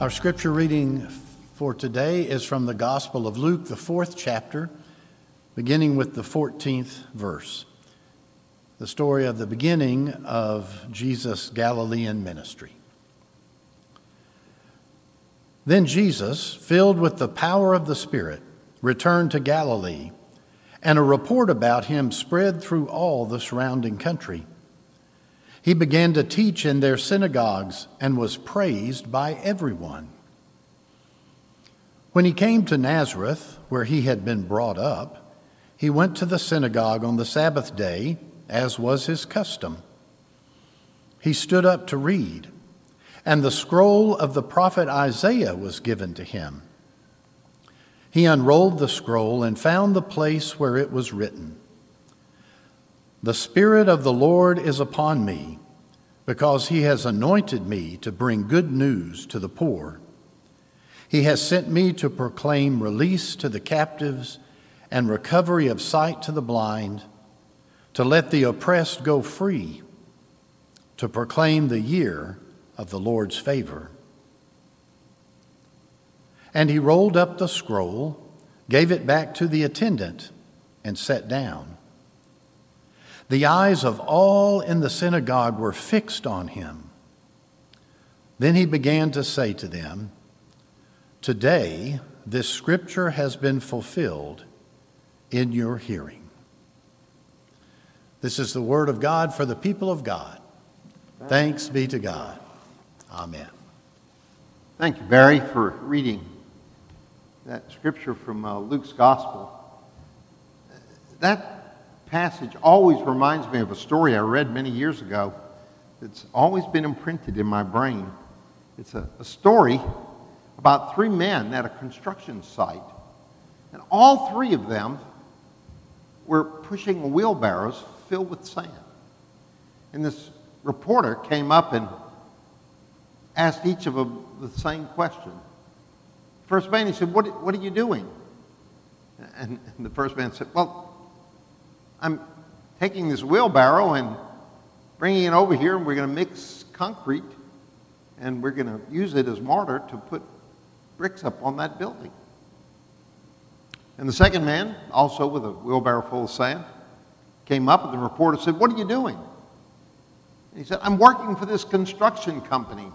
Our scripture reading for today is from the Gospel of Luke, the fourth chapter, beginning with the 14th verse. The story of the beginning of Jesus' Galilean ministry. Then Jesus, filled with the power of the Spirit, returned to Galilee, and a report about him spread through all the surrounding country. He began to teach in their synagogues and was praised by everyone. When he came to Nazareth, where he had been brought up, he went to the synagogue on the Sabbath day, as was his custom. He stood up to read, and the scroll of the prophet Isaiah was given to him. He unrolled the scroll and found the place where it was written The Spirit of the Lord is upon me, because he has anointed me to bring good news to the poor. He has sent me to proclaim release to the captives and recovery of sight to the blind, to let the oppressed go free, to proclaim the year of the Lord's favor. And he rolled up the scroll, gave it back to the attendant, and sat down. The eyes of all in the synagogue were fixed on him. Then he began to say to them, Today, this scripture has been fulfilled in your hearing. This is the word of God for the people of God. Thanks be to God. Amen. Thank you, Barry, for reading that scripture from uh, Luke's Gospel. That passage always reminds me of a story I read many years ago. It's always been imprinted in my brain. It's a, a story about three men at a construction site. And all three of them were pushing wheelbarrows filled with sand. And this reporter came up and asked each of them the same question. First man, he said, What, what are you doing? And, and the first man said, Well, I'm taking this wheelbarrow and bringing it over here, and we're going to mix concrete and we're going to use it as mortar to put bricks up on that building. And the second man, also with a wheelbarrow full of sand, came up and the reporter said, What are you doing? And he said, I'm working for this construction company,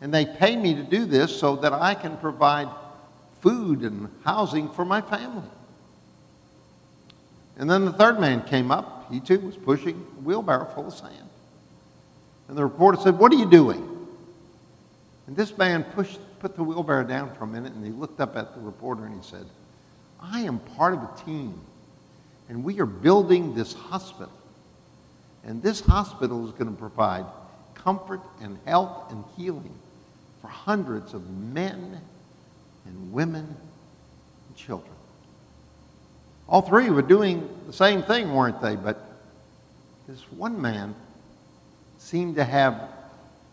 and they pay me to do this so that I can provide food and housing for my family. And then the third man came up. He too was pushing a wheelbarrow full of sand. And the reporter said, What are you doing? And this man pushed put the wheelbarrow down for a minute and he looked up at the reporter and he said, I am part of a team and we are building this hospital. And this hospital is going to provide comfort and health and healing for hundreds of men and women and children. All three were doing the same thing, weren't they? But this one man seemed to have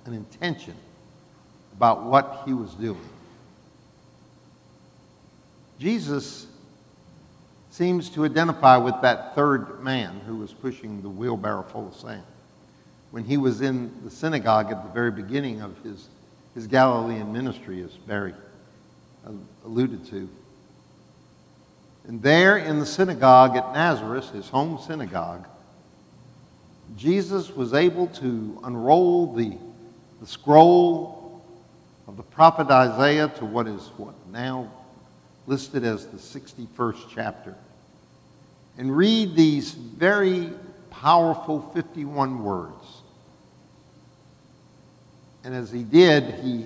an intention about what he was doing. Jesus seems to identify with that third man who was pushing the wheelbarrow full of sand. When he was in the synagogue at the very beginning of his, his Galilean ministry, as Barry uh, alluded to. And there in the synagogue at Nazareth, his home synagogue, Jesus was able to unroll the, the scroll of the prophet Isaiah to what is what now listed as the 61st chapter and read these very powerful 51 words. And as he did, he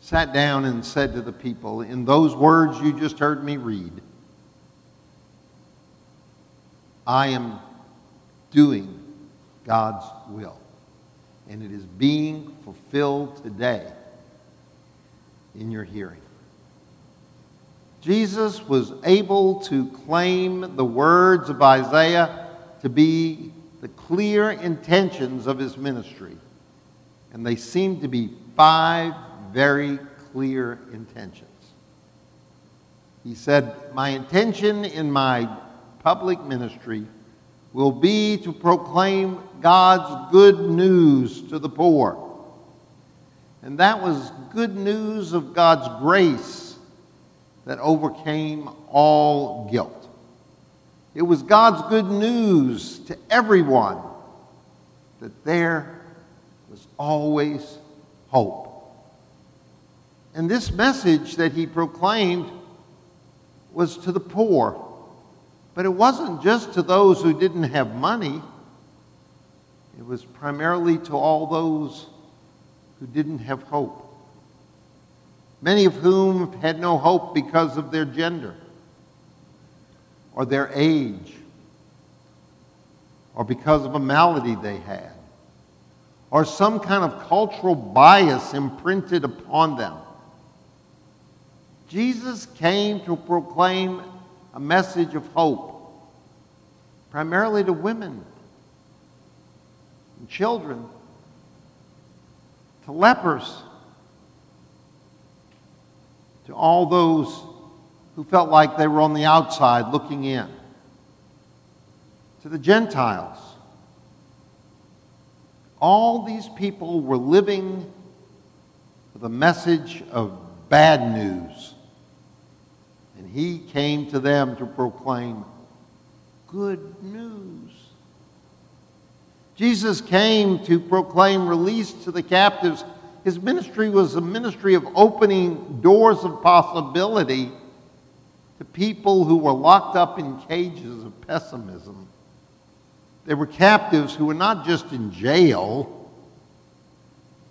sat down and said to the people, In those words you just heard me read, I am doing God's will. And it is being fulfilled today in your hearing. Jesus was able to claim the words of Isaiah to be the clear intentions of his ministry. And they seem to be five very clear intentions. He said, My intention in my public ministry will be to proclaim God's good news to the poor And that was good news of God's grace that overcame all guilt. It was God's good news to everyone that there was always hope. And this message that he proclaimed was to the poor. But it wasn't just to those who didn't have money, it was primarily to all those who didn't have hope. Many of whom had no hope because of their gender, or their age, or because of a malady they had, or some kind of cultural bias imprinted upon them. Jesus came to proclaim a message of hope, primarily to women and children, to lepers, to all those who felt like they were on the outside looking in, to the Gentiles. All these people were living with a message of bad news and he came to them to proclaim good news. Jesus came to proclaim release to the captives. His ministry was a ministry of opening doors of possibility to people who were locked up in cages of pessimism. They were captives who were not just in jail,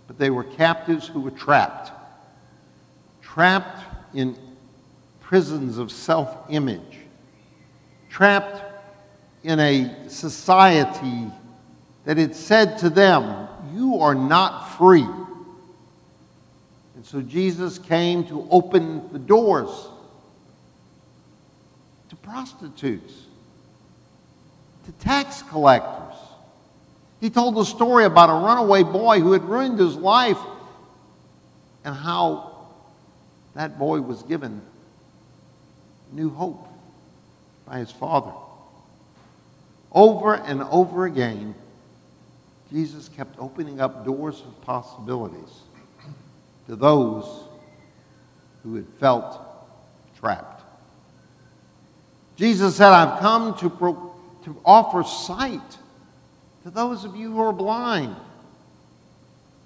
but they were captives who were trapped. Trapped in prisons of self image, trapped in a society that had said to them, You are not free. And so Jesus came to open the doors to prostitutes, to tax collectors. He told a story about a runaway boy who had ruined his life and how that boy was given new hope by his Father. Over and over again, Jesus kept opening up doors of possibilities to those who had felt trapped. Jesus said, I've come to, pro- to offer sight to those of you who are blind.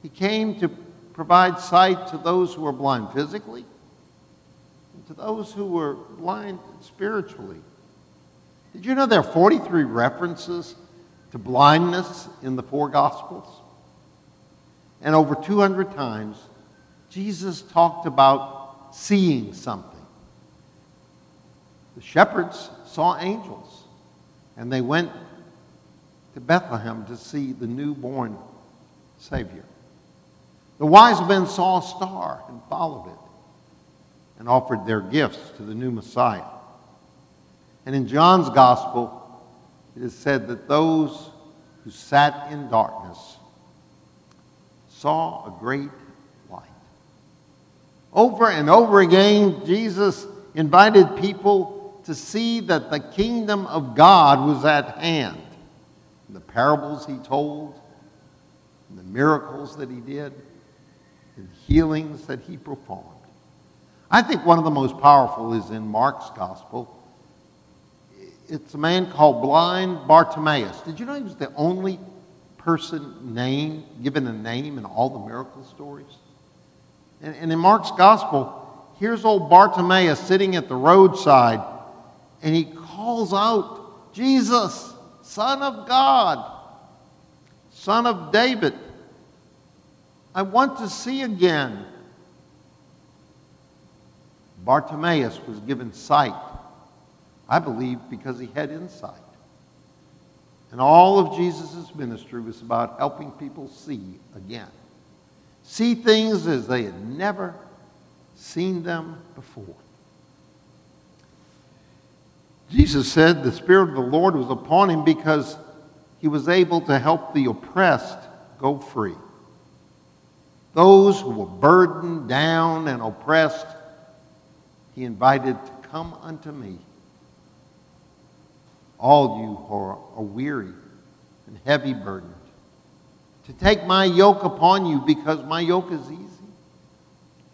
He came to provide sight to those who are blind physically, to those who were blind spiritually. Did you know there are 43 references to blindness in the four Gospels? And over 200 times, Jesus talked about seeing something. The shepherds saw angels, and they went to Bethlehem to see the newborn Savior. The wise men saw a star and followed it and offered their gifts to the new Messiah. And in John's gospel, it is said that those who sat in darkness saw a great light. Over and over again, Jesus invited people to see that the kingdom of God was at hand. In the parables he told, the miracles that he did, the healings that he performed. I think one of the most powerful is in Mark's gospel. It's a man called blind Bartimaeus. Did you know he was the only person named, given a name in all the miracle stories? And, and in Mark's gospel, here's old Bartimaeus sitting at the roadside, and he calls out, Jesus, Son of God, Son of David, I want to see again. Bartimaeus was given sight, I believe, because he had insight. And all of Jesus' ministry was about helping people see again. See things as they had never seen them before. Jesus said the Spirit of the Lord was upon him because he was able to help the oppressed go free. Those who were burdened down and oppressed he invited to come unto me, all you who are, weary and heavy burdened, to take my yoke upon you because my yoke is easy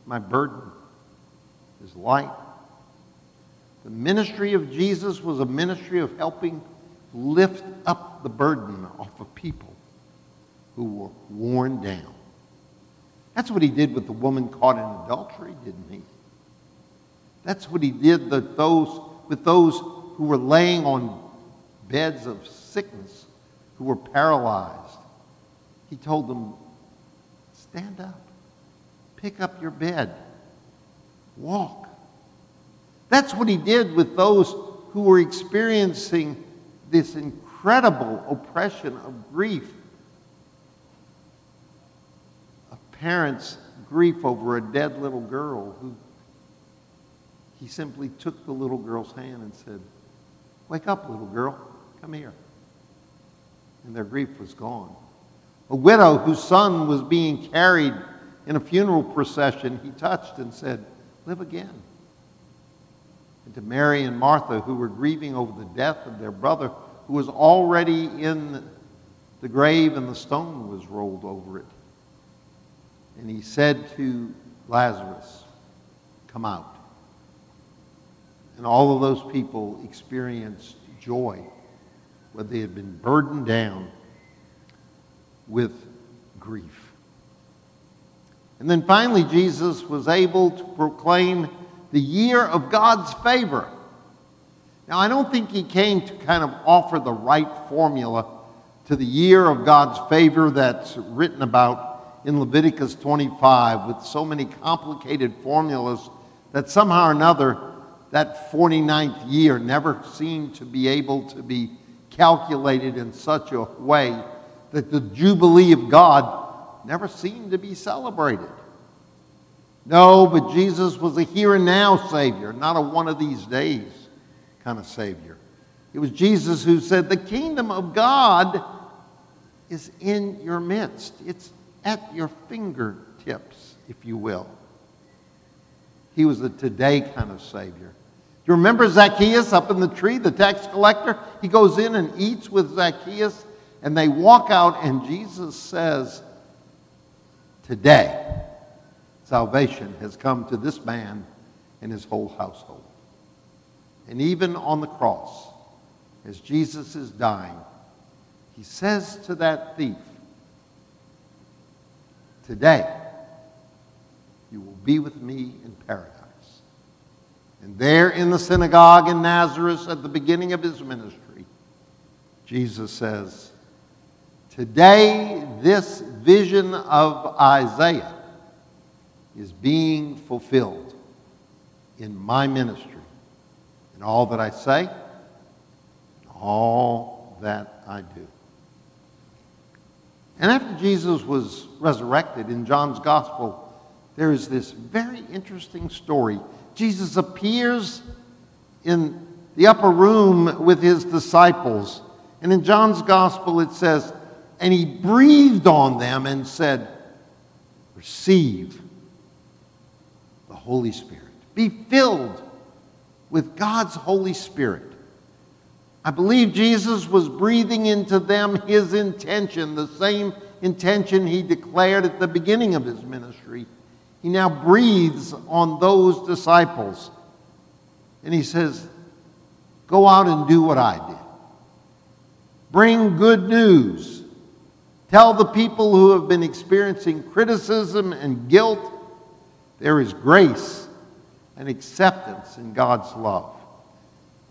My burden is light. The ministry of Jesus was a ministry of helping lift up the burden off of people who were worn down. That's what he did with the woman caught in adultery, didn't he? That's what he did with those, with those who were laying on beds of sickness, who were paralyzed. He told them, Stand up, pick up your bed, walk. That's what he did with those who were experiencing this incredible oppression of grief. A parent's grief over a dead little girl who he simply took the little girl's hand and said, Wake up, little girl, come here. And their grief was gone. A widow whose son was being carried in a funeral procession, he touched and said, Live again and to Mary and Martha, who were grieving over the death of their brother, who was already in the grave and the stone was rolled over it. And he said to Lazarus, Come out. And all of those people experienced joy where they had been burdened down with grief. And then finally, Jesus was able to proclaim the year of God's favor. Now, I don't think he came to kind of offer the right formula to the year of God's favor that's written about in Leviticus 25 with so many complicated formulas that somehow or another that 49th year never seemed to be able to be calculated in such a way that the Jubilee of God never seemed to be celebrated. No, but Jesus was a here and now Savior, not a one of these days kind of Savior. It was Jesus who said, The kingdom of God is in your midst, it's at your fingertips, if you will. He was a today kind of Savior. You remember Zacchaeus up in the tree, the tax collector? He goes in and eats with Zacchaeus, and they walk out, and Jesus says, Today, salvation has come to this man and his whole household. And even on the cross, as Jesus is dying, he says to that thief, Today, you will be with me in paradise. And there in the synagogue in Nazareth at the beginning of his ministry, Jesus says, Today, this vision of Isaiah is being fulfilled in my ministry, in all that I say, all that I do. And after Jesus was resurrected in John's Gospel, there is this very interesting story. Jesus appears in the upper room with his disciples. And in John's Gospel, it says, And he breathed on them and said, Receive the Holy Spirit. Be filled with God's Holy Spirit. I believe Jesus was breathing into them his intention, the same intention he declared at the beginning of his ministry. He now breathes on those disciples. And he says, Go out and do what I did. Bring good news. Tell the people who have been experiencing criticism and guilt there is grace and acceptance in God's love.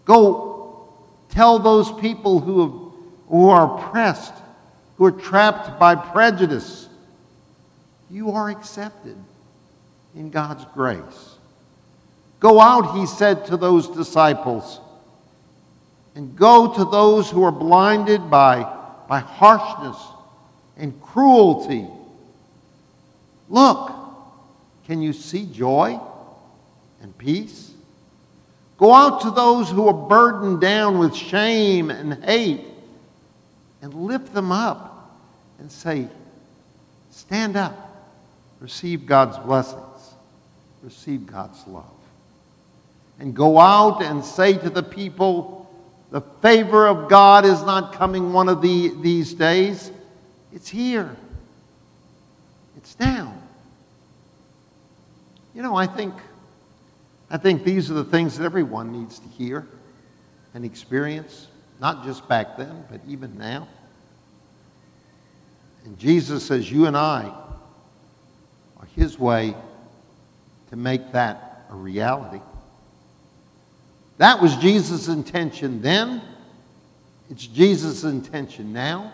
Go tell those people who, have, who are oppressed, who are trapped by prejudice, you are accepted in God's grace. Go out, he said to those disciples, and go to those who are blinded by, by harshness and cruelty. Look, can you see joy and peace? Go out to those who are burdened down with shame and hate and lift them up and say, Stand up, receive God's blessings, receive God's love. And go out and say to the people, The favor of God is not coming one of the, these days, it's here, it's now. You know, I think, I think these are the things that everyone needs to hear and experience, not just back then, but even now. And Jesus says, You and I are His way to make that a reality. That was Jesus' intention then. It's Jesus' intention now.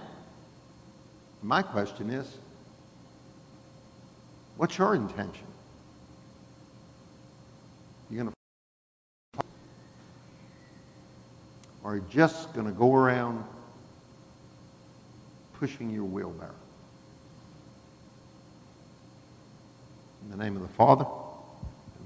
My question is what's your intention? You going to or are you just going to go around pushing your wheelbarrow? In the name of the Father,